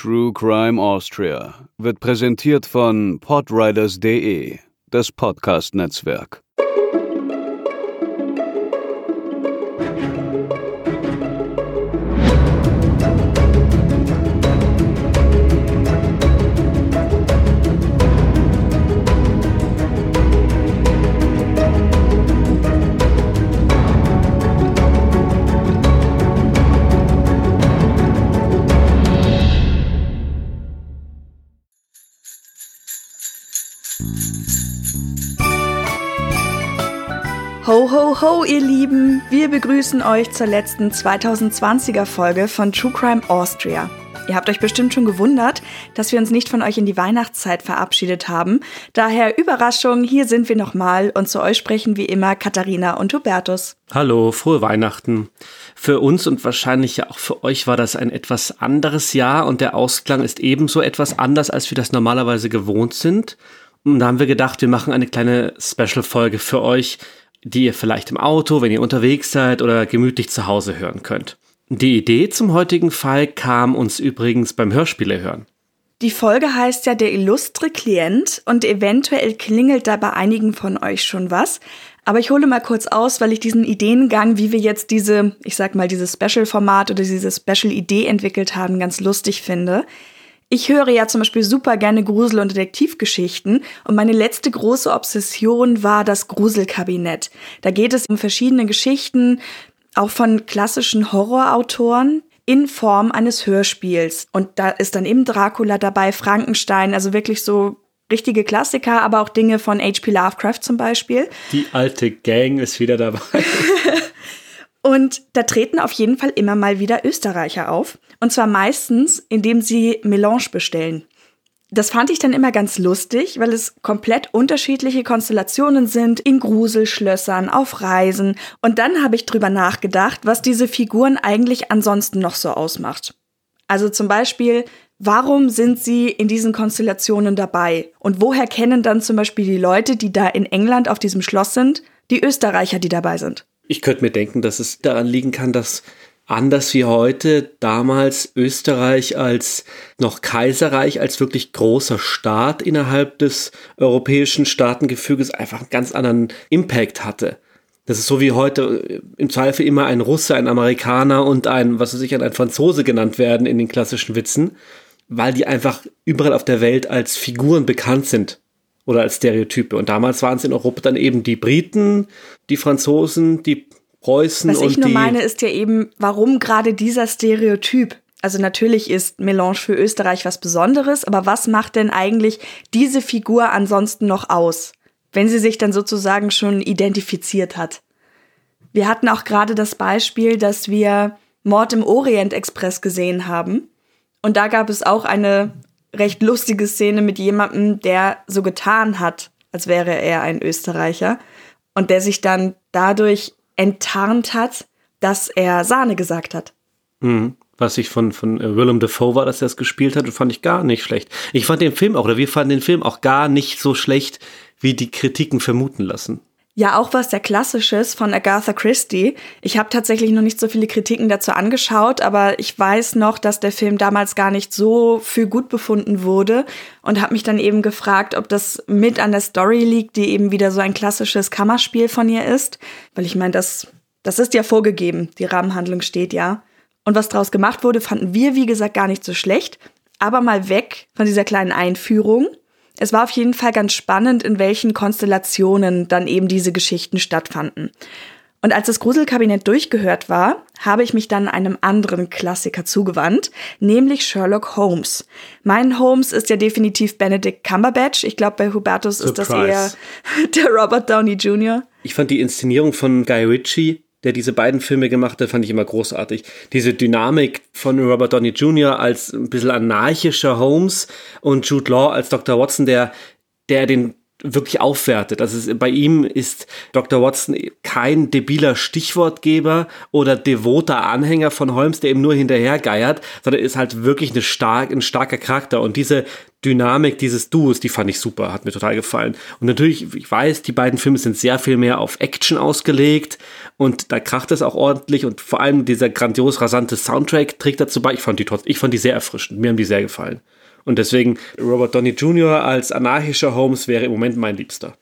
True Crime Austria wird präsentiert von podriders.de, das Podcast-Netzwerk. Ho, ihr Lieben! Wir begrüßen euch zur letzten 2020er Folge von True Crime Austria. Ihr habt euch bestimmt schon gewundert, dass wir uns nicht von euch in die Weihnachtszeit verabschiedet haben. Daher Überraschung, hier sind wir nochmal und zu euch sprechen wie immer Katharina und Hubertus. Hallo, frohe Weihnachten. Für uns und wahrscheinlich ja auch für euch war das ein etwas anderes Jahr und der Ausklang ist ebenso etwas anders, als wir das normalerweise gewohnt sind. Und da haben wir gedacht, wir machen eine kleine Special-Folge für euch, die ihr vielleicht im Auto, wenn ihr unterwegs seid oder gemütlich zu Hause hören könnt. Die Idee zum heutigen Fall kam uns übrigens beim Hörspiele hören. Die Folge heißt ja der illustre Klient und eventuell klingelt da bei einigen von euch schon was. Aber ich hole mal kurz aus, weil ich diesen Ideengang, wie wir jetzt diese, ich sag mal, dieses Special-Format oder diese Special-Idee entwickelt haben, ganz lustig finde. Ich höre ja zum Beispiel super gerne Grusel- und Detektivgeschichten und meine letzte große Obsession war das Gruselkabinett. Da geht es um verschiedene Geschichten, auch von klassischen Horrorautoren in Form eines Hörspiels. Und da ist dann eben Dracula dabei, Frankenstein, also wirklich so richtige Klassiker, aber auch Dinge von H.P. Lovecraft zum Beispiel. Die alte Gang ist wieder dabei. Und da treten auf jeden Fall immer mal wieder Österreicher auf. Und zwar meistens, indem sie Melange bestellen. Das fand ich dann immer ganz lustig, weil es komplett unterschiedliche Konstellationen sind in Gruselschlössern, auf Reisen. Und dann habe ich drüber nachgedacht, was diese Figuren eigentlich ansonsten noch so ausmacht. Also zum Beispiel, warum sind sie in diesen Konstellationen dabei? Und woher kennen dann zum Beispiel die Leute, die da in England auf diesem Schloss sind, die Österreicher, die dabei sind? Ich könnte mir denken, dass es daran liegen kann, dass anders wie heute damals Österreich als noch Kaiserreich, als wirklich großer Staat innerhalb des europäischen Staatengefüges einfach einen ganz anderen Impact hatte. Das ist so wie heute im Zweifel immer ein Russe, ein Amerikaner und ein, was weiß ich, ein Franzose genannt werden in den klassischen Witzen, weil die einfach überall auf der Welt als Figuren bekannt sind oder als Stereotype. Und damals waren es in Europa dann eben die Briten, die Franzosen, die Preußen Was und ich nur die meine, ist ja eben, warum gerade dieser Stereotyp? Also natürlich ist Melange für Österreich was Besonderes, aber was macht denn eigentlich diese Figur ansonsten noch aus, wenn sie sich dann sozusagen schon identifiziert hat? Wir hatten auch gerade das Beispiel, dass wir Mord im Orient Express gesehen haben. Und da gab es auch eine recht lustige Szene mit jemandem, der so getan hat, als wäre er ein Österreicher und der sich dann dadurch enttarnt hat, dass er Sahne gesagt hat. Mhm. Was ich von, von äh, Willem Dafoe war, dass er es gespielt hat, fand ich gar nicht schlecht. Ich fand den Film auch, oder wir fanden den Film auch gar nicht so schlecht, wie die Kritiken vermuten lassen. Ja, auch was sehr Klassisches von Agatha Christie. Ich habe tatsächlich noch nicht so viele Kritiken dazu angeschaut, aber ich weiß noch, dass der Film damals gar nicht so für gut befunden wurde und habe mich dann eben gefragt, ob das mit an der Story liegt, die eben wieder so ein klassisches Kammerspiel von ihr ist. Weil ich meine, das, das ist ja vorgegeben, die Rahmenhandlung steht ja. Und was draus gemacht wurde, fanden wir, wie gesagt, gar nicht so schlecht. Aber mal weg von dieser kleinen Einführung es war auf jeden Fall ganz spannend, in welchen Konstellationen dann eben diese Geschichten stattfanden. Und als das Gruselkabinett durchgehört war, habe ich mich dann einem anderen Klassiker zugewandt, nämlich Sherlock Holmes. Mein Holmes ist ja definitiv Benedict Cumberbatch. Ich glaube, bei Hubertus Surprise. ist das eher der Robert Downey Jr. Ich fand die Inszenierung von Guy Ritchie der diese beiden Filme gemacht hat, fand ich immer großartig. Diese Dynamik von Robert Downey Jr. als ein bisschen anarchischer Holmes und Jude Law als Dr. Watson, der, der den wirklich aufwertet. Also bei ihm ist Dr. Watson kein debiler Stichwortgeber oder devoter Anhänger von Holmes, der ihm nur hinterhergeiert, sondern ist halt wirklich eine stark, ein starker Charakter. Und diese Dynamik dieses Duos, die fand ich super, hat mir total gefallen. Und natürlich, ich weiß, die beiden Filme sind sehr viel mehr auf Action ausgelegt und da kracht es auch ordentlich und vor allem dieser grandios rasante Soundtrack trägt dazu bei. Ich fand die trotzdem, ich fand die sehr erfrischend. Mir haben die sehr gefallen. Und deswegen Robert Downey Jr. als anarchischer Holmes wäre im Moment mein Liebster.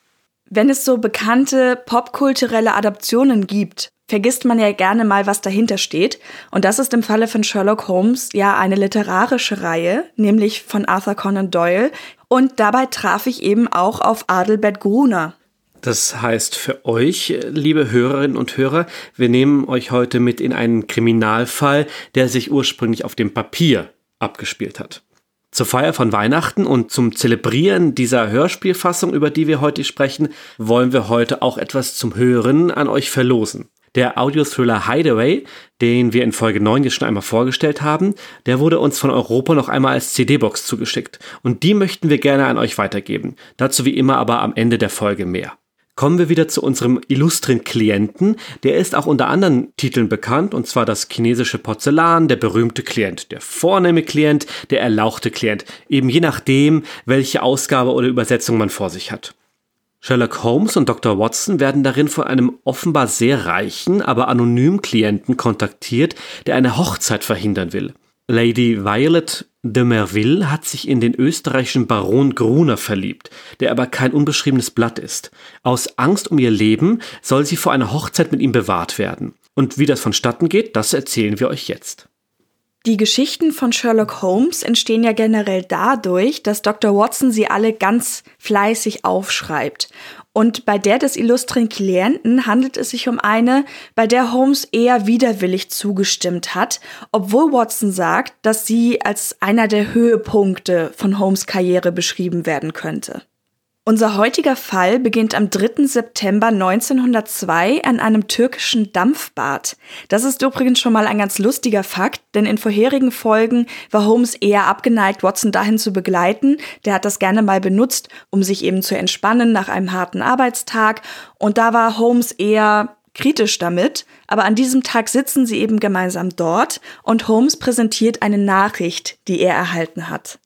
Wenn es so bekannte popkulturelle Adaptionen gibt, vergisst man ja gerne mal, was dahinter steht. Und das ist im Falle von Sherlock Holmes ja eine literarische Reihe, nämlich von Arthur Conan Doyle. Und dabei traf ich eben auch auf Adelbert Gruner. Das heißt für euch, liebe Hörerinnen und Hörer, wir nehmen euch heute mit in einen Kriminalfall, der sich ursprünglich auf dem Papier abgespielt hat. Zur Feier von Weihnachten und zum Zelebrieren dieser Hörspielfassung, über die wir heute sprechen, wollen wir heute auch etwas zum Hören an euch verlosen. Der Audiothriller Hideaway, den wir in Folge 9 jetzt schon einmal vorgestellt haben, der wurde uns von Europa noch einmal als CD-Box zugeschickt und die möchten wir gerne an euch weitergeben. Dazu wie immer aber am Ende der Folge mehr. Kommen wir wieder zu unserem illustren Klienten. Der ist auch unter anderen Titeln bekannt, und zwar das chinesische Porzellan, der berühmte Klient, der vornehme Klient, der erlauchte Klient, eben je nachdem, welche Ausgabe oder Übersetzung man vor sich hat. Sherlock Holmes und Dr. Watson werden darin von einem offenbar sehr reichen, aber anonymen Klienten kontaktiert, der eine Hochzeit verhindern will. Lady Violet de Merville hat sich in den österreichischen Baron Gruner verliebt, der aber kein unbeschriebenes Blatt ist. Aus Angst um ihr Leben soll sie vor einer Hochzeit mit ihm bewahrt werden. Und wie das vonstatten geht, das erzählen wir euch jetzt. Die Geschichten von Sherlock Holmes entstehen ja generell dadurch, dass Dr. Watson sie alle ganz fleißig aufschreibt. Und bei der des illustren Klienten handelt es sich um eine, bei der Holmes eher widerwillig zugestimmt hat, obwohl Watson sagt, dass sie als einer der Höhepunkte von Holmes Karriere beschrieben werden könnte. Unser heutiger Fall beginnt am 3. September 1902 an einem türkischen Dampfbad. Das ist übrigens schon mal ein ganz lustiger Fakt, denn in vorherigen Folgen war Holmes eher abgeneigt, Watson dahin zu begleiten. Der hat das gerne mal benutzt, um sich eben zu entspannen nach einem harten Arbeitstag. Und da war Holmes eher kritisch damit, aber an diesem Tag sitzen sie eben gemeinsam dort und Holmes präsentiert eine Nachricht, die er erhalten hat.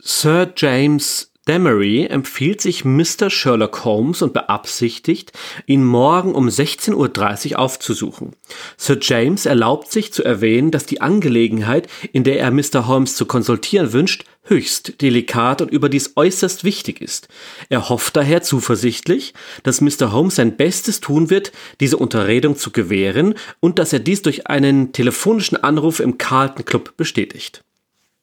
Sir James Damery empfiehlt sich Mr. Sherlock Holmes und beabsichtigt, ihn morgen um 16.30 Uhr aufzusuchen. Sir James erlaubt sich zu erwähnen, dass die Angelegenheit, in der er Mr. Holmes zu konsultieren wünscht, höchst delikat und überdies äußerst wichtig ist. Er hofft daher zuversichtlich, dass Mr. Holmes sein Bestes tun wird, diese Unterredung zu gewähren und dass er dies durch einen telefonischen Anruf im Carlton Club bestätigt.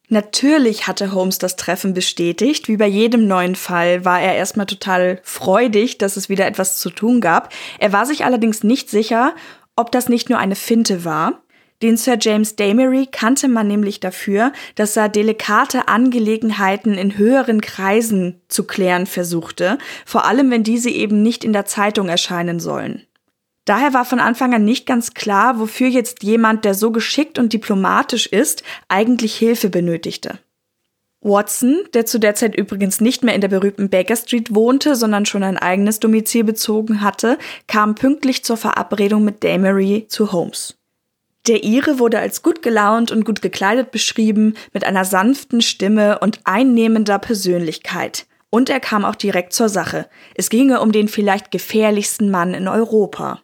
Natürlich hatte Holmes das Treffen bestätigt. Wie bei jedem neuen Fall war er erstmal total freudig, dass es wieder etwas zu tun gab. Er war sich allerdings nicht sicher, ob das nicht nur eine Finte war. Den Sir James Damery kannte man nämlich dafür, dass er delikate Angelegenheiten in höheren Kreisen zu klären versuchte, vor allem wenn diese eben nicht in der Zeitung erscheinen sollen. Daher war von Anfang an nicht ganz klar, wofür jetzt jemand, der so geschickt und diplomatisch ist, eigentlich Hilfe benötigte. Watson, der zu der Zeit übrigens nicht mehr in der berühmten Baker Street wohnte, sondern schon ein eigenes Domizil bezogen hatte, kam pünktlich zur Verabredung mit Damery zu Holmes. Der Ire wurde als gut gelaunt und gut gekleidet beschrieben, mit einer sanften Stimme und einnehmender Persönlichkeit. Und er kam auch direkt zur Sache. Es ginge um den vielleicht gefährlichsten Mann in Europa.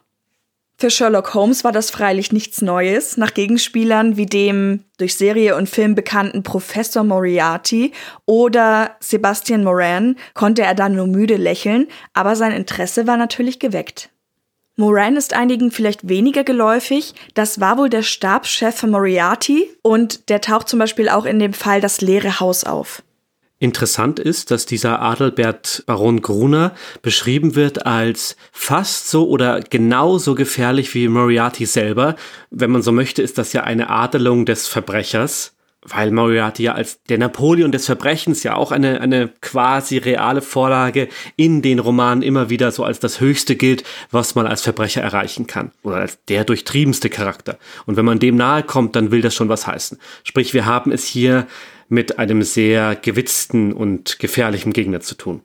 Für Sherlock Holmes war das freilich nichts Neues. Nach Gegenspielern wie dem durch Serie und Film bekannten Professor Moriarty oder Sebastian Moran konnte er dann nur müde lächeln, aber sein Interesse war natürlich geweckt. Moran ist einigen vielleicht weniger geläufig. Das war wohl der Stabschef von Moriarty und der taucht zum Beispiel auch in dem Fall Das leere Haus auf. Interessant ist, dass dieser Adelbert Baron Gruner beschrieben wird als fast so oder genauso gefährlich wie Moriarty selber. Wenn man so möchte, ist das ja eine Adelung des Verbrechers, weil Moriarty ja als der Napoleon des Verbrechens ja auch eine, eine quasi reale Vorlage in den Romanen immer wieder so als das Höchste gilt, was man als Verbrecher erreichen kann. Oder als der durchtriebenste Charakter. Und wenn man dem nahe kommt, dann will das schon was heißen. Sprich, wir haben es hier mit einem sehr gewitzten und gefährlichen Gegner zu tun.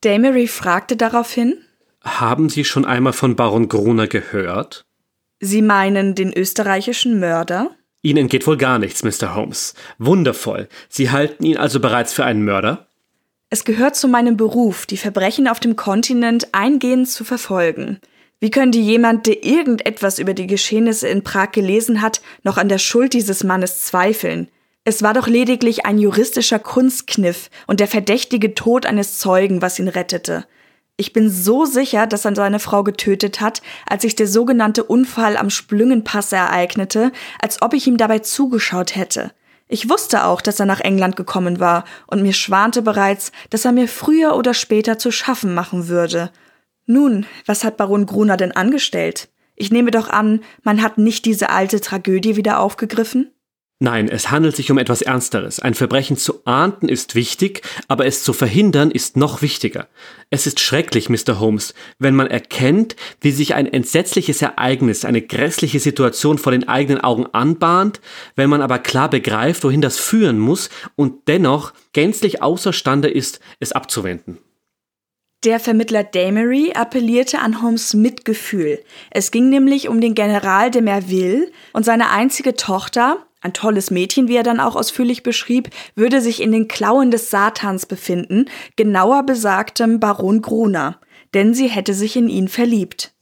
Damery fragte daraufhin, Haben Sie schon einmal von Baron Gruner gehört? Sie meinen den österreichischen Mörder? Ihnen entgeht wohl gar nichts, Mr. Holmes. Wundervoll. Sie halten ihn also bereits für einen Mörder? Es gehört zu meinem Beruf, die Verbrechen auf dem Kontinent eingehend zu verfolgen. Wie könnte jemand, der irgendetwas über die Geschehnisse in Prag gelesen hat, noch an der Schuld dieses Mannes zweifeln? Es war doch lediglich ein juristischer Kunstkniff und der verdächtige Tod eines Zeugen, was ihn rettete. Ich bin so sicher, dass er seine Frau getötet hat, als sich der sogenannte Unfall am Splüngenpass ereignete, als ob ich ihm dabei zugeschaut hätte. Ich wusste auch, dass er nach England gekommen war, und mir schwante bereits, dass er mir früher oder später zu schaffen machen würde. Nun, was hat Baron Gruner denn angestellt? Ich nehme doch an, man hat nicht diese alte Tragödie wieder aufgegriffen? Nein, es handelt sich um etwas Ernsteres. Ein Verbrechen zu ahnden ist wichtig, aber es zu verhindern ist noch wichtiger. Es ist schrecklich, Mr. Holmes, wenn man erkennt, wie sich ein entsetzliches Ereignis, eine grässliche Situation vor den eigenen Augen anbahnt, wenn man aber klar begreift, wohin das führen muss und dennoch gänzlich außerstande ist, es abzuwenden. Der Vermittler Damery appellierte an Holmes Mitgefühl. Es ging nämlich um den General de Merville und seine einzige Tochter, ein tolles Mädchen, wie er dann auch ausführlich beschrieb, würde sich in den Klauen des Satans befinden, genauer besagtem Baron Gruner, denn sie hätte sich in ihn verliebt.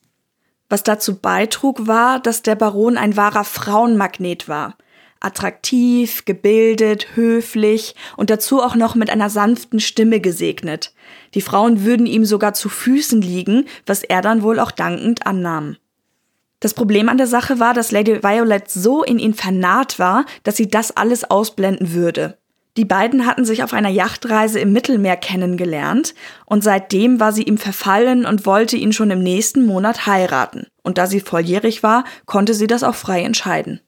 Was dazu beitrug, war, dass der Baron ein wahrer Frauenmagnet war. Attraktiv, gebildet, höflich und dazu auch noch mit einer sanften Stimme gesegnet. Die Frauen würden ihm sogar zu Füßen liegen, was er dann wohl auch dankend annahm. Das Problem an der Sache war, dass Lady Violet so in ihn vernarrt war, dass sie das alles ausblenden würde. Die beiden hatten sich auf einer Yachtreise im Mittelmeer kennengelernt und seitdem war sie ihm verfallen und wollte ihn schon im nächsten Monat heiraten. Und da sie volljährig war, konnte sie das auch frei entscheiden.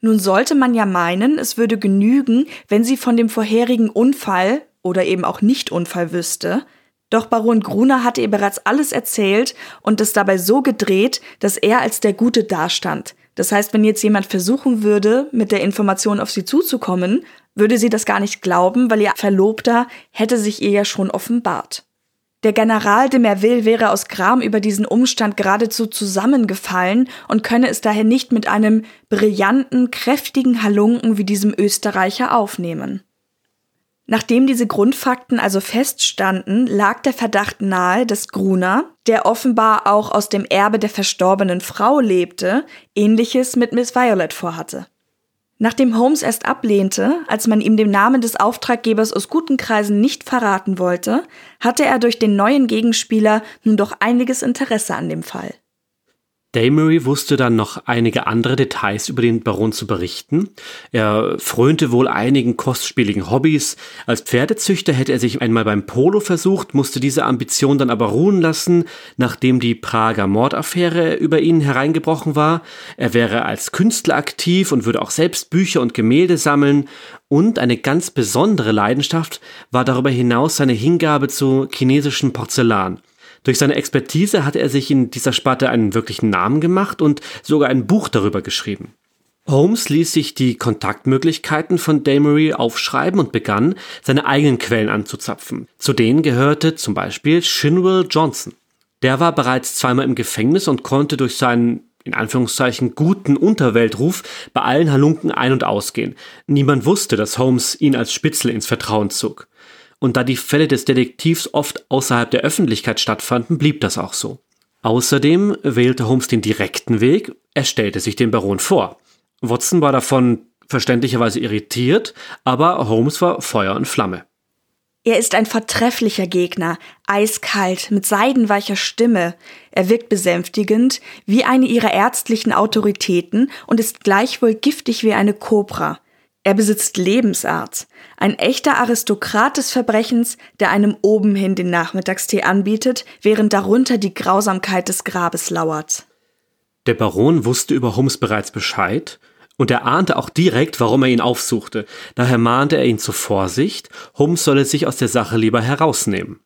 Nun sollte man ja meinen, es würde genügen, wenn sie von dem vorherigen Unfall oder eben auch Nicht-Unfall wüsste, doch Baron Gruner hatte ihr bereits alles erzählt und es dabei so gedreht, dass er als der Gute dastand. Das heißt, wenn jetzt jemand versuchen würde, mit der Information auf sie zuzukommen, würde sie das gar nicht glauben, weil ihr Verlobter hätte sich ihr ja schon offenbart. Der General de Merville wäre aus Gram über diesen Umstand geradezu zusammengefallen und könne es daher nicht mit einem brillanten, kräftigen Halunken wie diesem Österreicher aufnehmen. Nachdem diese Grundfakten also feststanden, lag der Verdacht nahe, dass Gruner, der offenbar auch aus dem Erbe der verstorbenen Frau lebte, ähnliches mit Miss Violet vorhatte. Nachdem Holmes erst ablehnte, als man ihm den Namen des Auftraggebers aus guten Kreisen nicht verraten wollte, hatte er durch den neuen Gegenspieler nun doch einiges Interesse an dem Fall. Damery wusste dann noch einige andere Details über den Baron zu berichten. Er frönte wohl einigen kostspieligen Hobbys. Als Pferdezüchter hätte er sich einmal beim Polo versucht, musste diese Ambition dann aber ruhen lassen, nachdem die Prager Mordaffäre über ihn hereingebrochen war. Er wäre als Künstler aktiv und würde auch selbst Bücher und Gemälde sammeln. Und eine ganz besondere Leidenschaft war darüber hinaus seine Hingabe zu chinesischem Porzellan. Durch seine Expertise hatte er sich in dieser Sparte einen wirklichen Namen gemacht und sogar ein Buch darüber geschrieben. Holmes ließ sich die Kontaktmöglichkeiten von Damery aufschreiben und begann, seine eigenen Quellen anzuzapfen. Zu denen gehörte zum Beispiel Shinwell Johnson. Der war bereits zweimal im Gefängnis und konnte durch seinen in Anführungszeichen guten Unterweltruf bei allen Halunken ein- und ausgehen. Niemand wusste, dass Holmes ihn als Spitzel ins Vertrauen zog und da die Fälle des Detektivs oft außerhalb der Öffentlichkeit stattfanden, blieb das auch so. Außerdem wählte Holmes den direkten Weg, er stellte sich den Baron vor. Watson war davon verständlicherweise irritiert, aber Holmes war Feuer und Flamme. Er ist ein vortrefflicher Gegner, eiskalt, mit seidenweicher Stimme. Er wirkt besänftigend, wie eine ihrer ärztlichen Autoritäten und ist gleichwohl giftig wie eine Kobra. Er besitzt Lebensart, ein echter Aristokrat des Verbrechens, der einem obenhin den Nachmittagstee anbietet, während darunter die Grausamkeit des Grabes lauert. Der Baron wusste über Holmes bereits Bescheid, und er ahnte auch direkt, warum er ihn aufsuchte. Daher mahnte er ihn zur Vorsicht, Holmes solle sich aus der Sache lieber herausnehmen.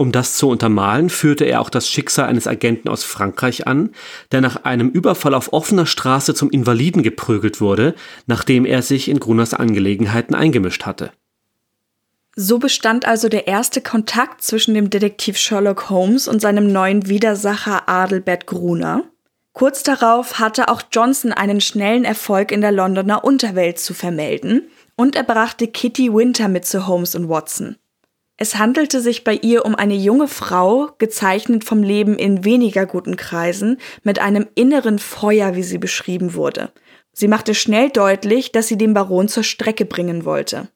Um das zu untermalen, führte er auch das Schicksal eines Agenten aus Frankreich an, der nach einem Überfall auf offener Straße zum Invaliden geprügelt wurde, nachdem er sich in Gruners Angelegenheiten eingemischt hatte. So bestand also der erste Kontakt zwischen dem Detektiv Sherlock Holmes und seinem neuen Widersacher Adelbert Gruner. Kurz darauf hatte auch Johnson einen schnellen Erfolg in der Londoner Unterwelt zu vermelden und er brachte Kitty Winter mit zu Holmes und Watson. Es handelte sich bei ihr um eine junge Frau, gezeichnet vom Leben in weniger guten Kreisen, mit einem inneren Feuer, wie sie beschrieben wurde. Sie machte schnell deutlich, dass sie den Baron zur Strecke bringen wollte.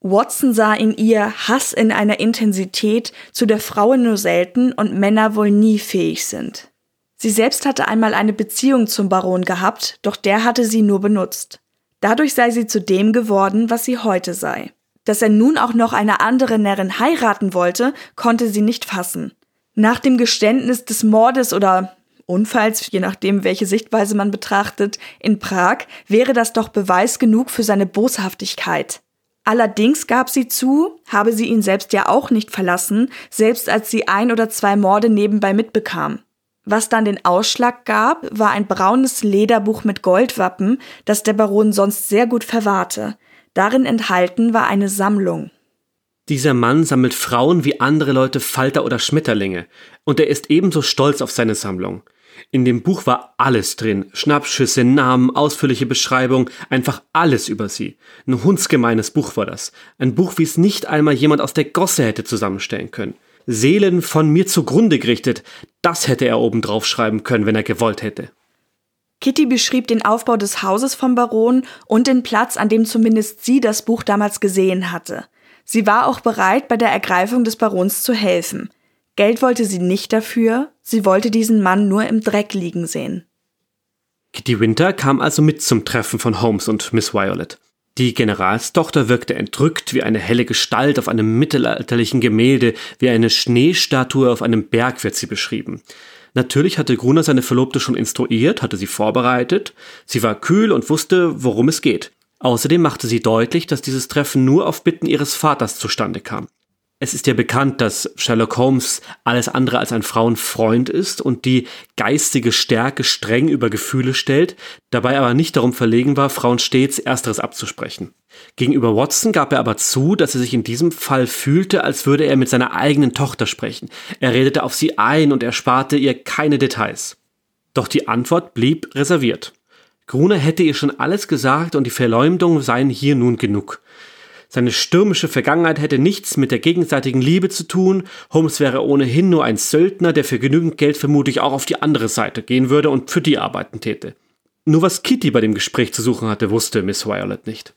Watson sah in ihr Hass in einer Intensität, zu der Frauen nur selten und Männer wohl nie fähig sind. Sie selbst hatte einmal eine Beziehung zum Baron gehabt, doch der hatte sie nur benutzt. Dadurch sei sie zu dem geworden, was sie heute sei. Dass er nun auch noch eine andere Närrin heiraten wollte, konnte sie nicht fassen. Nach dem Geständnis des Mordes oder Unfalls, je nachdem, welche Sichtweise man betrachtet, in Prag, wäre das doch Beweis genug für seine Boshaftigkeit. Allerdings gab sie zu, habe sie ihn selbst ja auch nicht verlassen, selbst als sie ein oder zwei Morde nebenbei mitbekam. Was dann den Ausschlag gab, war ein braunes Lederbuch mit Goldwappen, das der Baron sonst sehr gut verwahrte. Darin enthalten war eine Sammlung. Dieser Mann sammelt Frauen wie andere Leute Falter oder Schmetterlinge, und er ist ebenso stolz auf seine Sammlung. In dem Buch war alles drin. Schnappschüsse, Namen, ausführliche Beschreibung, einfach alles über sie. Ein hundsgemeines Buch war das. Ein Buch, wie es nicht einmal jemand aus der Gosse hätte zusammenstellen können. Seelen von mir zugrunde gerichtet, das hätte er oben drauf schreiben können, wenn er gewollt hätte. Kitty beschrieb den Aufbau des Hauses vom Baron und den Platz, an dem zumindest sie das Buch damals gesehen hatte. Sie war auch bereit, bei der Ergreifung des Barons zu helfen. Geld wollte sie nicht dafür, sie wollte diesen Mann nur im Dreck liegen sehen. Kitty Winter kam also mit zum Treffen von Holmes und Miss Violet. Die Generalstochter wirkte entrückt wie eine helle Gestalt auf einem mittelalterlichen Gemälde, wie eine Schneestatue auf einem Berg wird sie beschrieben. Natürlich hatte Gruner seine Verlobte schon instruiert, hatte sie vorbereitet, sie war kühl und wusste, worum es geht. Außerdem machte sie deutlich, dass dieses Treffen nur auf Bitten ihres Vaters zustande kam. Es ist ja bekannt, dass Sherlock Holmes alles andere als ein Frauenfreund ist und die geistige Stärke streng über Gefühle stellt, dabei aber nicht darum verlegen war, Frauen stets Ersteres abzusprechen. Gegenüber Watson gab er aber zu, dass er sich in diesem Fall fühlte, als würde er mit seiner eigenen Tochter sprechen. Er redete auf sie ein und ersparte ihr keine Details. Doch die Antwort blieb reserviert. Gruner hätte ihr schon alles gesagt und die Verleumdungen seien hier nun genug. Seine stürmische Vergangenheit hätte nichts mit der gegenseitigen Liebe zu tun. Holmes wäre ohnehin nur ein Söldner, der für genügend Geld vermutlich auch auf die andere Seite gehen würde und für die arbeiten täte. Nur was Kitty bei dem Gespräch zu suchen hatte, wusste Miss Violet nicht.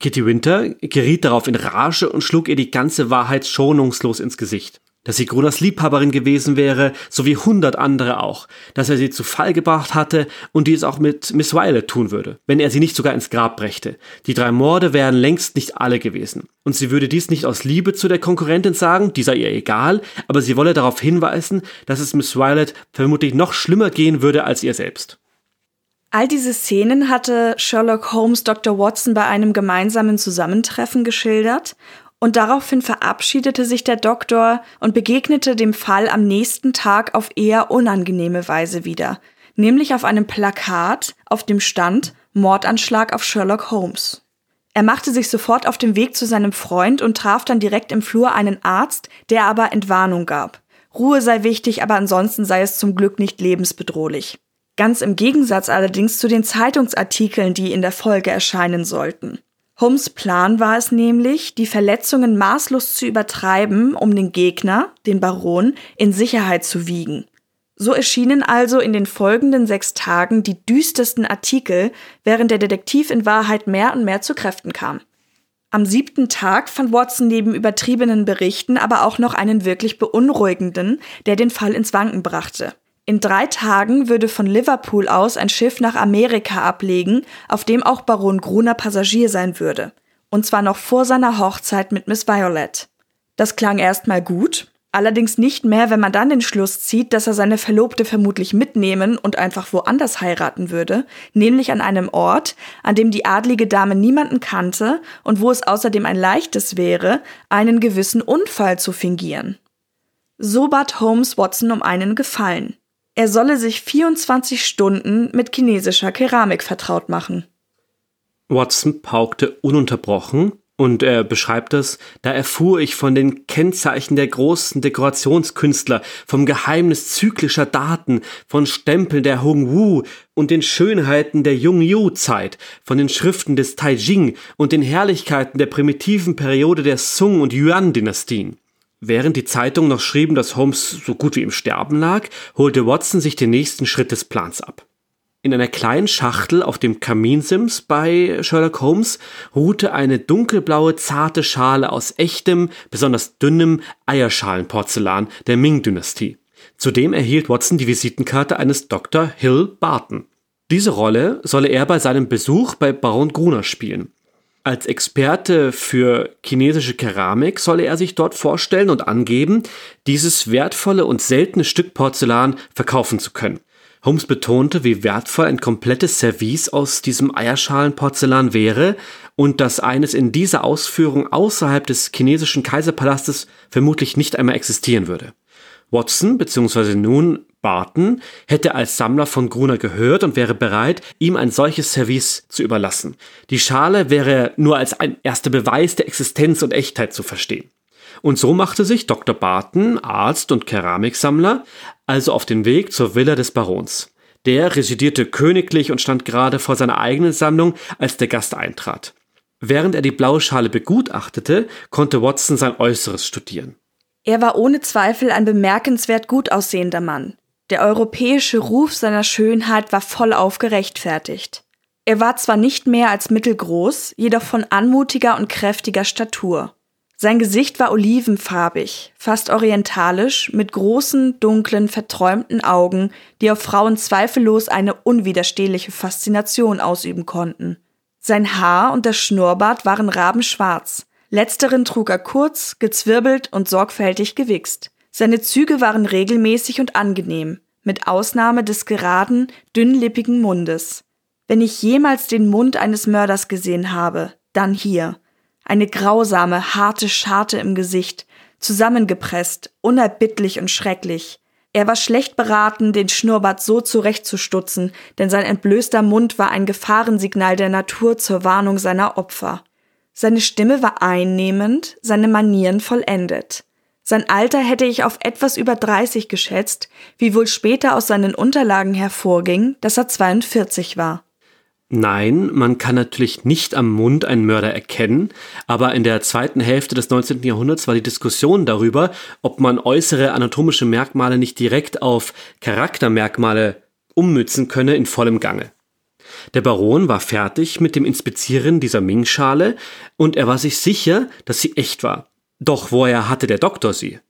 Kitty Winter geriet darauf in Rage und schlug ihr die ganze Wahrheit schonungslos ins Gesicht dass sie Grunas Liebhaberin gewesen wäre, so wie hundert andere auch, dass er sie zu Fall gebracht hatte und dies auch mit Miss Violet tun würde, wenn er sie nicht sogar ins Grab brächte. Die drei Morde wären längst nicht alle gewesen. Und sie würde dies nicht aus Liebe zu der Konkurrentin sagen, die sei ihr egal, aber sie wolle darauf hinweisen, dass es Miss Violet vermutlich noch schlimmer gehen würde als ihr selbst. All diese Szenen hatte Sherlock Holmes Dr. Watson bei einem gemeinsamen Zusammentreffen geschildert und daraufhin verabschiedete sich der Doktor und begegnete dem Fall am nächsten Tag auf eher unangenehme Weise wieder, nämlich auf einem Plakat, auf dem stand Mordanschlag auf Sherlock Holmes. Er machte sich sofort auf den Weg zu seinem Freund und traf dann direkt im Flur einen Arzt, der aber Entwarnung gab. Ruhe sei wichtig, aber ansonsten sei es zum Glück nicht lebensbedrohlich. Ganz im Gegensatz allerdings zu den Zeitungsartikeln, die in der Folge erscheinen sollten. Holmes Plan war es nämlich, die Verletzungen maßlos zu übertreiben, um den Gegner, den Baron, in Sicherheit zu wiegen. So erschienen also in den folgenden sechs Tagen die düstersten Artikel, während der Detektiv in Wahrheit mehr und mehr zu Kräften kam. Am siebten Tag fand Watson neben übertriebenen Berichten aber auch noch einen wirklich beunruhigenden, der den Fall ins Wanken brachte. In drei Tagen würde von Liverpool aus ein Schiff nach Amerika ablegen, auf dem auch Baron Gruner Passagier sein würde. Und zwar noch vor seiner Hochzeit mit Miss Violet. Das klang erstmal gut, allerdings nicht mehr, wenn man dann den Schluss zieht, dass er seine Verlobte vermutlich mitnehmen und einfach woanders heiraten würde, nämlich an einem Ort, an dem die adlige Dame niemanden kannte und wo es außerdem ein leichtes wäre, einen gewissen Unfall zu fingieren. So bat Holmes Watson um einen Gefallen. Er solle sich 24 Stunden mit chinesischer Keramik vertraut machen. Watson paukte ununterbrochen, Und er beschreibt es, da erfuhr ich von den Kennzeichen der großen Dekorationskünstler, vom Geheimnis zyklischer Daten, von Stempeln der Hongwu und den Schönheiten der Jung-Yu-Zeit, von den Schriften des Taijing und den Herrlichkeiten der primitiven Periode der Sung- und Yuan-Dynastien. Während die Zeitungen noch schrieben, dass Holmes so gut wie im Sterben lag, holte Watson sich den nächsten Schritt des Plans ab. In einer kleinen Schachtel auf dem Kaminsims bei Sherlock Holmes ruhte eine dunkelblaue zarte Schale aus echtem, besonders dünnem Eierschalenporzellan der Ming-Dynastie. Zudem erhielt Watson die Visitenkarte eines Dr. Hill Barton. Diese Rolle solle er bei seinem Besuch bei Baron Gruner spielen. Als Experte für chinesische Keramik solle er sich dort vorstellen und angeben, dieses wertvolle und seltene Stück Porzellan verkaufen zu können. Holmes betonte, wie wertvoll ein komplettes Service aus diesem Eierschalenporzellan wäre und dass eines in dieser Ausführung außerhalb des chinesischen Kaiserpalastes vermutlich nicht einmal existieren würde. Watson bzw. nun Barton hätte als Sammler von Gruner gehört und wäre bereit, ihm ein solches Service zu überlassen. Die Schale wäre nur als ein erster Beweis der Existenz und Echtheit zu verstehen. Und so machte sich Dr. Barton, Arzt und Keramiksammler, also auf den Weg zur Villa des Barons. Der residierte königlich und stand gerade vor seiner eigenen Sammlung, als der Gast eintrat. Während er die blaue Schale begutachtete, konnte Watson sein Äußeres studieren. Er war ohne Zweifel ein bemerkenswert gut aussehender Mann. Der europäische Ruf seiner Schönheit war vollauf gerechtfertigt. Er war zwar nicht mehr als mittelgroß, jedoch von anmutiger und kräftiger Statur. Sein Gesicht war olivenfarbig, fast orientalisch, mit großen, dunklen, verträumten Augen, die auf Frauen zweifellos eine unwiderstehliche Faszination ausüben konnten. Sein Haar und das Schnurrbart waren rabenschwarz. Letzteren trug er kurz, gezwirbelt und sorgfältig gewichst. Seine Züge waren regelmäßig und angenehm, mit Ausnahme des geraden, dünnlippigen Mundes. Wenn ich jemals den Mund eines Mörders gesehen habe, dann hier eine grausame, harte Scharte im Gesicht, zusammengepresst, unerbittlich und schrecklich. Er war schlecht beraten, den Schnurrbart so zurechtzustutzen, denn sein entblößter Mund war ein Gefahrensignal der Natur zur Warnung seiner Opfer. Seine Stimme war einnehmend, seine Manieren vollendet. Sein Alter hätte ich auf etwas über 30 geschätzt, wie wohl später aus seinen Unterlagen hervorging, dass er 42 war. Nein, man kann natürlich nicht am Mund einen Mörder erkennen, aber in der zweiten Hälfte des 19. Jahrhunderts war die Diskussion darüber, ob man äußere anatomische Merkmale nicht direkt auf Charaktermerkmale ummützen könne, in vollem Gange. Der Baron war fertig mit dem Inspizieren dieser Ming-Schale und er war sich sicher, dass sie echt war. Doch woher hatte der Doktor sie?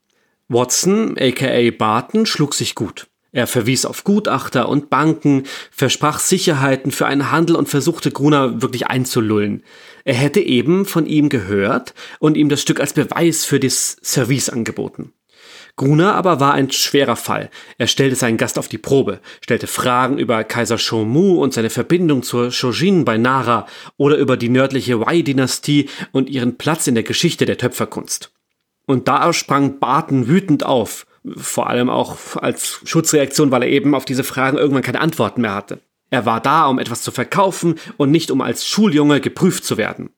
Watson, aka Barton, schlug sich gut. Er verwies auf Gutachter und Banken, versprach Sicherheiten für einen Handel und versuchte Gruner wirklich einzulullen. Er hätte eben von ihm gehört und ihm das Stück als Beweis für das Service angeboten. Gruner aber war ein schwerer Fall. Er stellte seinen Gast auf die Probe, stellte Fragen über Kaiser Shomu und seine Verbindung zur Shojin bei Nara oder über die nördliche Wei-Dynastie und ihren Platz in der Geschichte der Töpferkunst. Und da sprang Barton wütend auf vor allem auch als Schutzreaktion, weil er eben auf diese Fragen irgendwann keine Antworten mehr hatte. Er war da, um etwas zu verkaufen und nicht um als Schuljunge geprüft zu werden.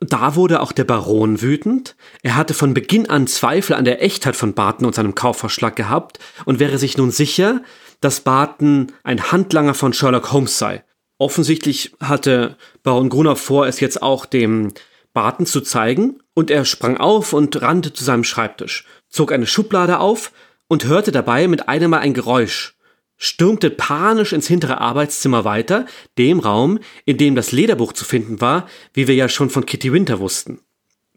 Da wurde auch der Baron wütend. Er hatte von Beginn an Zweifel an der Echtheit von Barton und seinem Kaufvorschlag gehabt und wäre sich nun sicher, dass Barton ein Handlanger von Sherlock Holmes sei. Offensichtlich hatte Baron Gruner vor, es jetzt auch dem Barton zu zeigen, und er sprang auf und rannte zu seinem Schreibtisch, zog eine Schublade auf und hörte dabei mit einem Mal ein Geräusch, stürmte panisch ins hintere Arbeitszimmer weiter, dem Raum, in dem das Lederbuch zu finden war, wie wir ja schon von Kitty Winter wussten.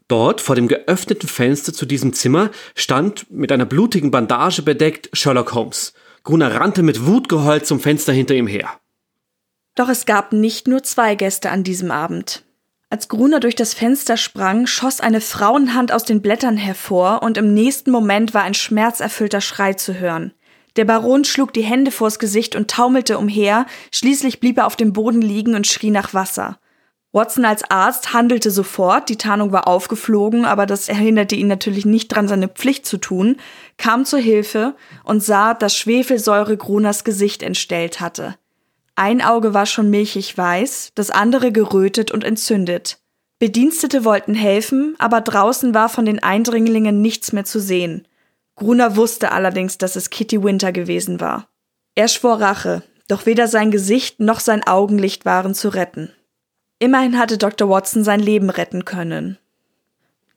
Dort, vor dem geöffneten Fenster zu diesem Zimmer, stand, mit einer blutigen Bandage bedeckt, Sherlock Holmes. Gruner rannte mit Wutgeheul zum Fenster hinter ihm her. Doch es gab nicht nur zwei Gäste an diesem Abend. Als Gruner durch das Fenster sprang, schoss eine Frauenhand aus den Blättern hervor und im nächsten Moment war ein schmerzerfüllter Schrei zu hören. Der Baron schlug die Hände vors Gesicht und taumelte umher, schließlich blieb er auf dem Boden liegen und schrie nach Wasser. Watson als Arzt handelte sofort, die Tarnung war aufgeflogen, aber das erhinderte ihn natürlich nicht dran, seine Pflicht zu tun, kam zur Hilfe und sah, dass Schwefelsäure Gruners Gesicht entstellt hatte. Ein Auge war schon milchig weiß, das andere gerötet und entzündet. Bedienstete wollten helfen, aber draußen war von den Eindringlingen nichts mehr zu sehen. Gruner wusste allerdings, dass es Kitty Winter gewesen war. Er schwor Rache, doch weder sein Gesicht noch sein Augenlicht waren zu retten. Immerhin hatte Dr. Watson sein Leben retten können.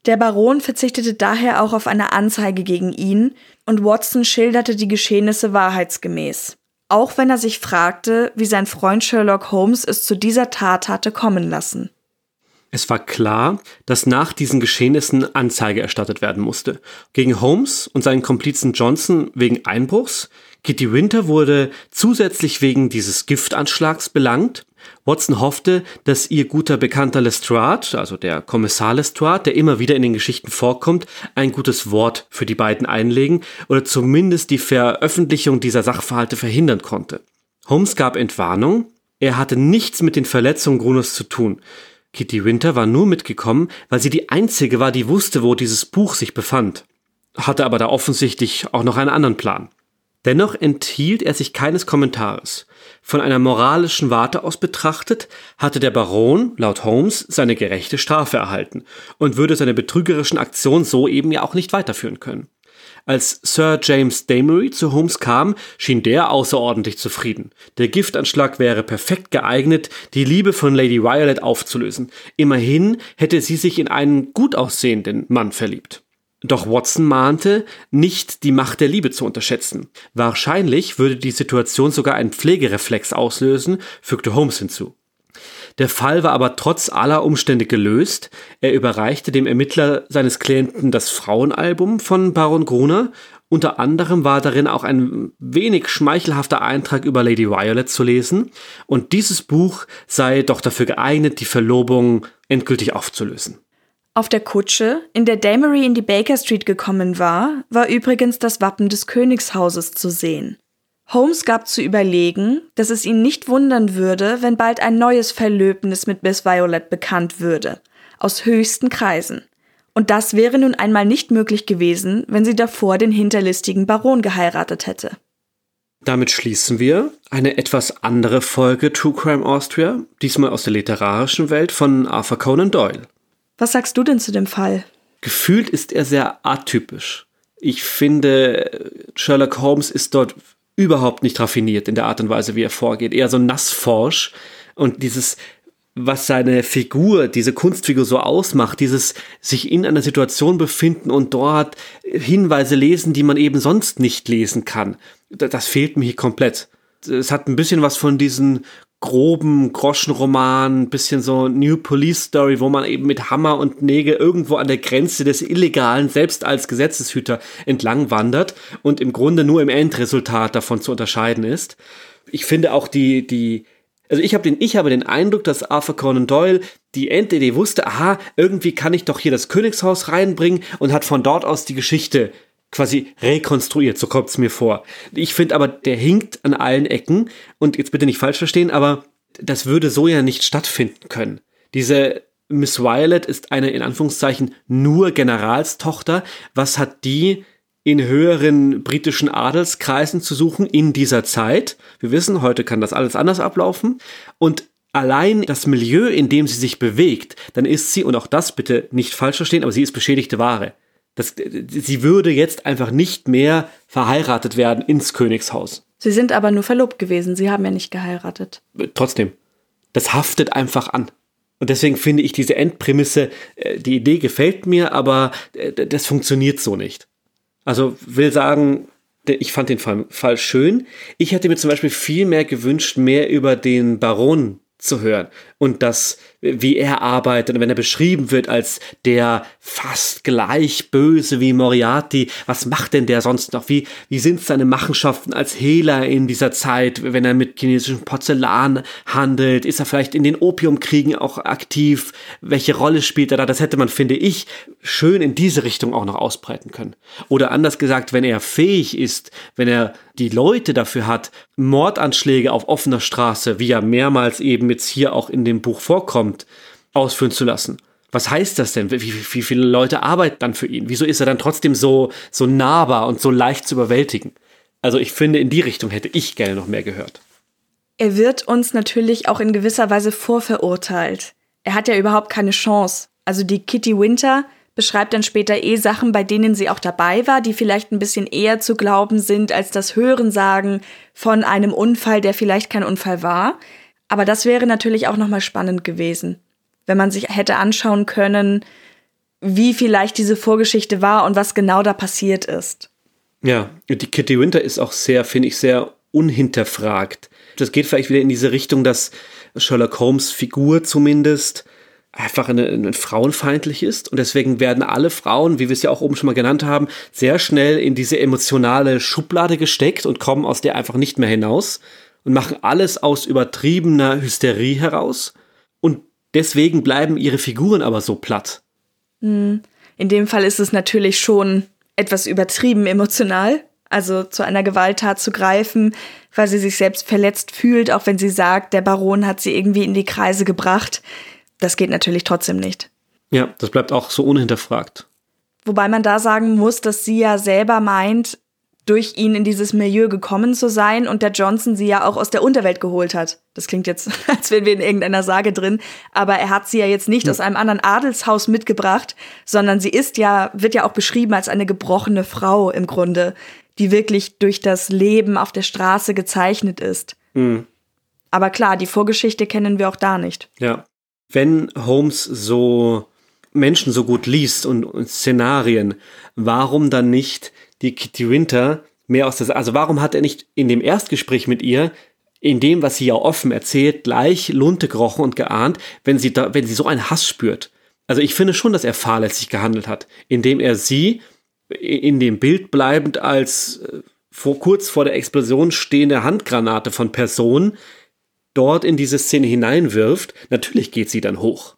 Der Baron verzichtete daher auch auf eine Anzeige gegen ihn, und Watson schilderte die Geschehnisse wahrheitsgemäß, auch wenn er sich fragte, wie sein Freund Sherlock Holmes es zu dieser Tat hatte kommen lassen. Es war klar, dass nach diesen Geschehnissen Anzeige erstattet werden musste. Gegen Holmes und seinen Komplizen Johnson wegen Einbruchs. Kitty Winter wurde zusätzlich wegen dieses Giftanschlags belangt. Watson hoffte, dass ihr guter Bekannter Lestrade, also der Kommissar Lestrade, der immer wieder in den Geschichten vorkommt, ein gutes Wort für die beiden einlegen oder zumindest die Veröffentlichung dieser Sachverhalte verhindern konnte. Holmes gab Entwarnung, er hatte nichts mit den Verletzungen Gruners zu tun. Kitty Winter war nur mitgekommen, weil sie die einzige war, die wusste, wo dieses Buch sich befand, hatte aber da offensichtlich auch noch einen anderen Plan. Dennoch enthielt er sich keines Kommentares. Von einer moralischen Warte aus betrachtet, hatte der Baron, laut Holmes, seine gerechte Strafe erhalten und würde seine betrügerischen Aktionen so eben ja auch nicht weiterführen können. Als Sir James Damery zu Holmes kam, schien der außerordentlich zufrieden. Der Giftanschlag wäre perfekt geeignet, die Liebe von Lady Violet aufzulösen. Immerhin hätte sie sich in einen gut aussehenden Mann verliebt. Doch Watson mahnte, nicht die Macht der Liebe zu unterschätzen. Wahrscheinlich würde die Situation sogar einen Pflegereflex auslösen, fügte Holmes hinzu. Der Fall war aber trotz aller Umstände gelöst. Er überreichte dem Ermittler seines Klienten das Frauenalbum von Baron Gruner. Unter anderem war darin auch ein wenig schmeichelhafter Eintrag über Lady Violet zu lesen. Und dieses Buch sei doch dafür geeignet, die Verlobung endgültig aufzulösen. Auf der Kutsche, in der Damery in die Baker Street gekommen war, war übrigens das Wappen des Königshauses zu sehen. Holmes gab zu überlegen, dass es ihn nicht wundern würde, wenn bald ein neues Verlöbnis mit Miss Violet bekannt würde, aus höchsten Kreisen. Und das wäre nun einmal nicht möglich gewesen, wenn sie davor den hinterlistigen Baron geheiratet hätte. Damit schließen wir eine etwas andere Folge True Crime Austria, diesmal aus der literarischen Welt von Arthur Conan Doyle. Was sagst du denn zu dem Fall? Gefühlt ist er sehr atypisch. Ich finde, Sherlock Holmes ist dort überhaupt nicht raffiniert in der Art und Weise, wie er vorgeht. Eher so nassforsch. Und dieses, was seine Figur, diese Kunstfigur so ausmacht, dieses sich in einer Situation befinden und dort Hinweise lesen, die man eben sonst nicht lesen kann. Das fehlt mir hier komplett. Es hat ein bisschen was von diesen groben Groschenroman, bisschen so New Police Story, wo man eben mit Hammer und Nägel irgendwo an der Grenze des Illegalen selbst als Gesetzeshüter entlang wandert und im Grunde nur im Endresultat davon zu unterscheiden ist. Ich finde auch die, die, also ich habe den, ich habe den Eindruck, dass Arthur Conan Doyle die Endidee wusste, aha, irgendwie kann ich doch hier das Königshaus reinbringen und hat von dort aus die Geschichte quasi rekonstruiert, so kommt es mir vor. Ich finde aber, der hinkt an allen Ecken und jetzt bitte nicht falsch verstehen, aber das würde so ja nicht stattfinden können. Diese Miss Violet ist eine in Anführungszeichen nur Generalstochter. Was hat die in höheren britischen Adelskreisen zu suchen in dieser Zeit? Wir wissen, heute kann das alles anders ablaufen. Und allein das Milieu, in dem sie sich bewegt, dann ist sie, und auch das bitte nicht falsch verstehen, aber sie ist beschädigte Ware. Das, sie würde jetzt einfach nicht mehr verheiratet werden ins Königshaus. Sie sind aber nur verlobt gewesen, sie haben ja nicht geheiratet. Trotzdem, das haftet einfach an. Und deswegen finde ich diese Endprämisse, äh, die Idee gefällt mir, aber äh, das funktioniert so nicht. Also will sagen, ich fand den Fall, Fall schön. Ich hätte mir zum Beispiel viel mehr gewünscht, mehr über den Baron zu hören und das, wie er arbeitet und wenn er beschrieben wird als der fast gleich böse wie Moriarty, was macht denn der sonst noch? Wie, wie sind seine Machenschaften als Hehler in dieser Zeit, wenn er mit chinesischem Porzellan handelt? Ist er vielleicht in den Opiumkriegen auch aktiv? Welche Rolle spielt er da? Das hätte man, finde ich, schön in diese Richtung auch noch ausbreiten können. Oder anders gesagt, wenn er fähig ist, wenn er die Leute dafür hat, Mordanschläge auf offener Straße, wie er mehrmals eben jetzt hier auch in dem Buch vorkommt, ausführen zu lassen. Was heißt das denn? Wie, wie, wie viele Leute arbeiten dann für ihn? Wieso ist er dann trotzdem so, so nahbar und so leicht zu überwältigen? Also ich finde, in die Richtung hätte ich gerne noch mehr gehört. Er wird uns natürlich auch in gewisser Weise vorverurteilt. er hat ja überhaupt keine Chance. Also die Kitty Winter beschreibt dann später eh Sachen, bei denen sie auch dabei war, die vielleicht ein bisschen eher zu glauben sind als das Hörensagen von einem Unfall, der vielleicht kein Unfall war. Aber das wäre natürlich auch nochmal spannend gewesen, wenn man sich hätte anschauen können, wie vielleicht diese Vorgeschichte war und was genau da passiert ist. Ja, die Kitty Winter ist auch sehr, finde ich, sehr unhinterfragt. Das geht vielleicht wieder in diese Richtung, dass Sherlock Holmes Figur zumindest einfach eine, eine frauenfeindlich ist und deswegen werden alle Frauen, wie wir es ja auch oben schon mal genannt haben, sehr schnell in diese emotionale Schublade gesteckt und kommen aus der einfach nicht mehr hinaus und machen alles aus übertriebener Hysterie heraus und deswegen bleiben ihre Figuren aber so platt. Hm. In dem Fall ist es natürlich schon etwas übertrieben emotional, also zu einer Gewalttat zu greifen, weil sie sich selbst verletzt fühlt, auch wenn sie sagt, der Baron hat sie irgendwie in die Kreise gebracht. Das geht natürlich trotzdem nicht. Ja, das bleibt auch so unhinterfragt. Wobei man da sagen muss, dass sie ja selber meint, durch ihn in dieses Milieu gekommen zu sein und der Johnson sie ja auch aus der Unterwelt geholt hat. Das klingt jetzt, als wären wir in irgendeiner Sage drin, aber er hat sie ja jetzt nicht ja. aus einem anderen Adelshaus mitgebracht, sondern sie ist ja, wird ja auch beschrieben als eine gebrochene Frau im Grunde, die wirklich durch das Leben auf der Straße gezeichnet ist. Mhm. Aber klar, die Vorgeschichte kennen wir auch da nicht. Ja. Wenn Holmes so Menschen so gut liest und, und Szenarien, warum dann nicht die Kitty Winter mehr aus der, also warum hat er nicht in dem Erstgespräch mit ihr in dem, was sie ja offen erzählt, gleich Lunte gerochen und geahnt, wenn sie da, wenn sie so einen Hass spürt. Also ich finde schon, dass er fahrlässig gehandelt hat, indem er sie in dem Bild bleibend als äh, vor, kurz vor der Explosion stehende Handgranate von Person dort in diese Szene hineinwirft. Natürlich geht sie dann hoch.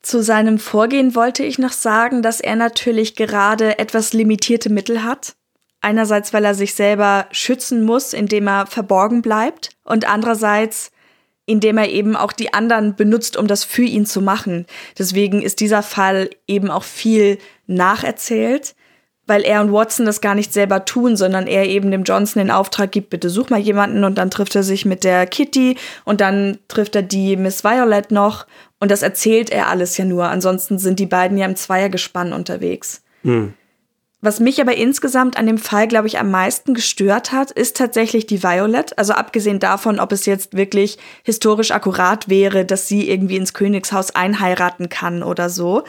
Zu seinem Vorgehen wollte ich noch sagen, dass er natürlich gerade etwas limitierte Mittel hat. Einerseits, weil er sich selber schützen muss, indem er verborgen bleibt, und andererseits, indem er eben auch die anderen benutzt, um das für ihn zu machen. Deswegen ist dieser Fall eben auch viel nacherzählt weil er und Watson das gar nicht selber tun, sondern er eben dem Johnson den Auftrag gibt, bitte such mal jemanden und dann trifft er sich mit der Kitty und dann trifft er die Miss Violet noch und das erzählt er alles ja nur. Ansonsten sind die beiden ja im Zweiergespann unterwegs. Mhm. Was mich aber insgesamt an dem Fall, glaube ich, am meisten gestört hat, ist tatsächlich die Violet. Also abgesehen davon, ob es jetzt wirklich historisch akkurat wäre, dass sie irgendwie ins Königshaus einheiraten kann oder so.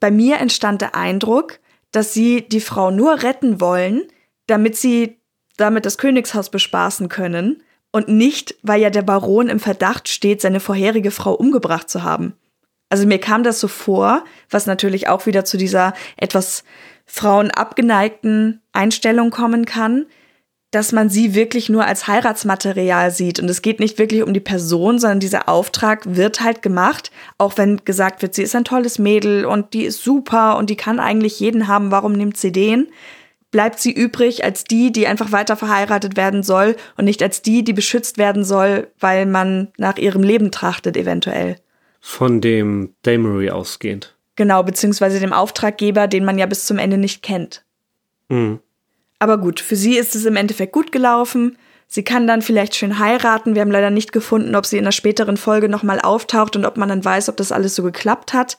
Bei mir entstand der Eindruck, dass sie die Frau nur retten wollen, damit sie damit das Königshaus bespaßen können und nicht, weil ja der Baron im Verdacht steht, seine vorherige Frau umgebracht zu haben. Also mir kam das so vor, was natürlich auch wieder zu dieser etwas frauenabgeneigten Einstellung kommen kann, dass man sie wirklich nur als Heiratsmaterial sieht. Und es geht nicht wirklich um die Person, sondern dieser Auftrag wird halt gemacht, auch wenn gesagt wird, sie ist ein tolles Mädel und die ist super und die kann eigentlich jeden haben, warum nimmt sie den? Bleibt sie übrig als die, die einfach weiter verheiratet werden soll und nicht als die, die beschützt werden soll, weil man nach ihrem Leben trachtet, eventuell. Von dem Damery ausgehend. Genau, beziehungsweise dem Auftraggeber, den man ja bis zum Ende nicht kennt. Mhm. Aber gut, für sie ist es im Endeffekt gut gelaufen. Sie kann dann vielleicht schön heiraten. Wir haben leider nicht gefunden, ob sie in einer späteren Folge nochmal auftaucht und ob man dann weiß, ob das alles so geklappt hat.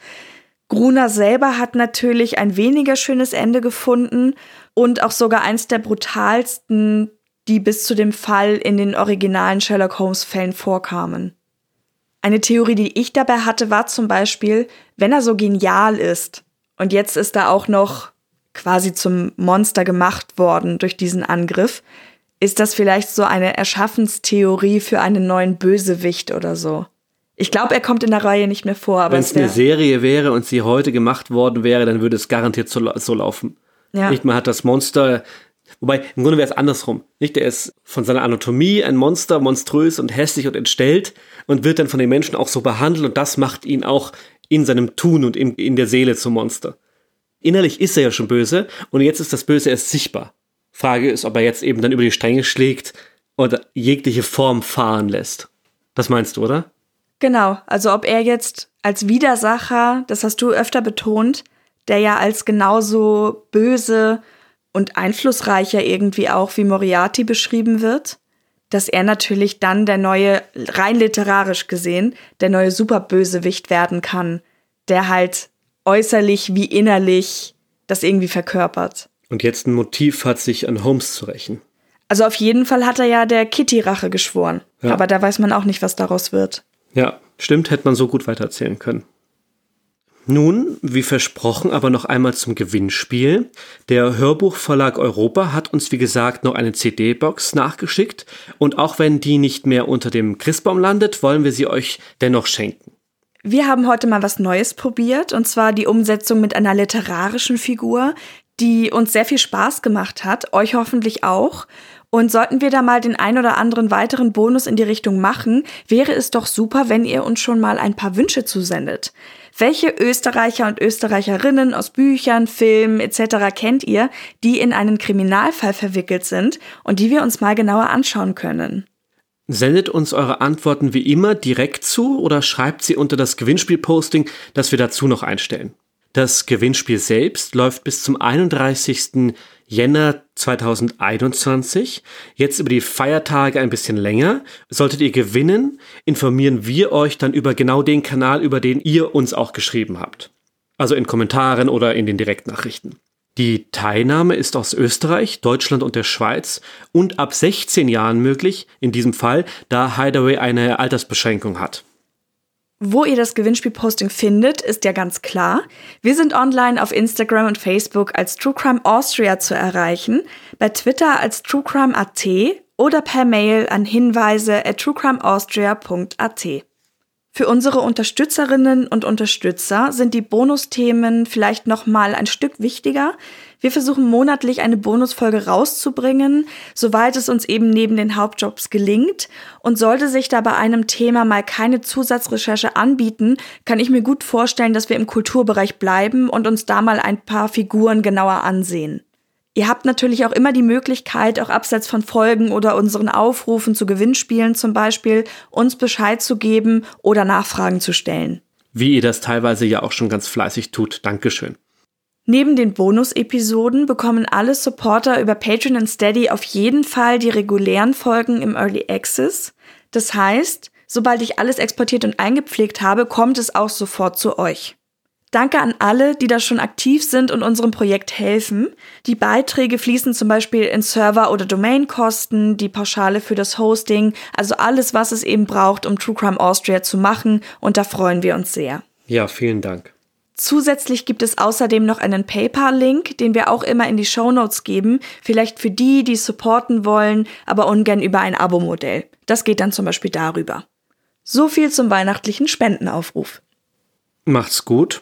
Gruner selber hat natürlich ein weniger schönes Ende gefunden und auch sogar eins der brutalsten, die bis zu dem Fall in den originalen Sherlock Holmes Fällen vorkamen. Eine Theorie, die ich dabei hatte, war zum Beispiel, wenn er so genial ist und jetzt ist er auch noch quasi zum Monster gemacht worden durch diesen Angriff. Ist das vielleicht so eine Erschaffenstheorie für einen neuen Bösewicht oder so? Ich glaube, er kommt in der Reihe nicht mehr vor. Wenn es eine Serie wäre und sie heute gemacht worden wäre, dann würde es garantiert so, so laufen. Ja. Nicht, man hat das Monster, wobei im Grunde wäre es andersrum. Nicht, er ist von seiner Anatomie ein Monster, monströs und hässlich und entstellt und wird dann von den Menschen auch so behandelt und das macht ihn auch in seinem Tun und in, in der Seele zum Monster innerlich ist er ja schon böse und jetzt ist das Böse erst sichtbar. Frage ist, ob er jetzt eben dann über die Stränge schlägt oder jegliche Form fahren lässt. Das meinst du, oder? Genau, also ob er jetzt als Widersacher, das hast du öfter betont, der ja als genauso böse und einflussreicher irgendwie auch wie Moriarty beschrieben wird, dass er natürlich dann der neue, rein literarisch gesehen, der neue Superbösewicht werden kann, der halt äußerlich wie innerlich das irgendwie verkörpert. Und jetzt ein Motiv hat, sich an Holmes zu rächen. Also auf jeden Fall hat er ja der Kitty Rache geschworen. Ja. Aber da weiß man auch nicht, was daraus wird. Ja, stimmt, hätte man so gut weitererzählen können. Nun, wie versprochen, aber noch einmal zum Gewinnspiel. Der Hörbuchverlag Europa hat uns, wie gesagt, noch eine CD-Box nachgeschickt. Und auch wenn die nicht mehr unter dem Christbaum landet, wollen wir sie euch dennoch schenken. Wir haben heute mal was Neues probiert, und zwar die Umsetzung mit einer literarischen Figur, die uns sehr viel Spaß gemacht hat, euch hoffentlich auch. Und sollten wir da mal den ein oder anderen weiteren Bonus in die Richtung machen, wäre es doch super, wenn ihr uns schon mal ein paar Wünsche zusendet. Welche Österreicher und Österreicherinnen aus Büchern, Filmen etc. kennt ihr, die in einen Kriminalfall verwickelt sind und die wir uns mal genauer anschauen können? Sendet uns eure Antworten wie immer direkt zu oder schreibt sie unter das Gewinnspielposting, das wir dazu noch einstellen. Das Gewinnspiel selbst läuft bis zum 31. Jänner 2021. Jetzt über die Feiertage ein bisschen länger. Solltet ihr gewinnen, informieren wir euch dann über genau den Kanal, über den ihr uns auch geschrieben habt. Also in Kommentaren oder in den Direktnachrichten. Die Teilnahme ist aus Österreich, Deutschland und der Schweiz und ab 16 Jahren möglich, in diesem Fall, da Hideaway eine Altersbeschränkung hat. Wo ihr das Gewinnspielposting findet, ist ja ganz klar. Wir sind online auf Instagram und Facebook als True Crime Austria zu erreichen, bei Twitter als truecrime.at oder per Mail an hinweise at truecrimeaustria.at. Für unsere Unterstützerinnen und Unterstützer sind die Bonusthemen vielleicht noch mal ein Stück wichtiger, wir versuchen monatlich eine Bonusfolge rauszubringen, soweit es uns eben neben den Hauptjobs gelingt. Und sollte sich da bei einem Thema mal keine Zusatzrecherche anbieten, kann ich mir gut vorstellen, dass wir im Kulturbereich bleiben und uns da mal ein paar Figuren genauer ansehen. Ihr habt natürlich auch immer die Möglichkeit, auch abseits von Folgen oder unseren Aufrufen zu Gewinnspielen zum Beispiel, uns Bescheid zu geben oder Nachfragen zu stellen. Wie ihr das teilweise ja auch schon ganz fleißig tut. Dankeschön. Neben den Bonus-Episoden bekommen alle Supporter über Patreon und Steady auf jeden Fall die regulären Folgen im Early Access. Das heißt, sobald ich alles exportiert und eingepflegt habe, kommt es auch sofort zu euch. Danke an alle, die da schon aktiv sind und unserem Projekt helfen. Die Beiträge fließen zum Beispiel in Server- oder Domainkosten, die Pauschale für das Hosting, also alles, was es eben braucht, um True Crime Austria zu machen. Und da freuen wir uns sehr. Ja, vielen Dank. Zusätzlich gibt es außerdem noch einen PayPal-Link, den wir auch immer in die Show Notes geben, vielleicht für die, die supporten wollen, aber ungern über ein Abo-Modell. Das geht dann zum Beispiel darüber. So viel zum weihnachtlichen Spendenaufruf. Macht's gut,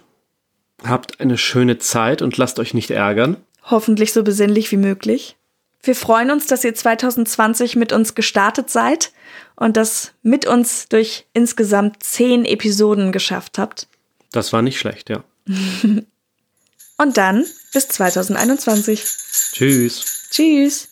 habt eine schöne Zeit und lasst euch nicht ärgern. Hoffentlich so besinnlich wie möglich. Wir freuen uns, dass ihr 2020 mit uns gestartet seid und das mit uns durch insgesamt zehn Episoden geschafft habt. Das war nicht schlecht, ja. Und dann bis 2021. Tschüss. Tschüss.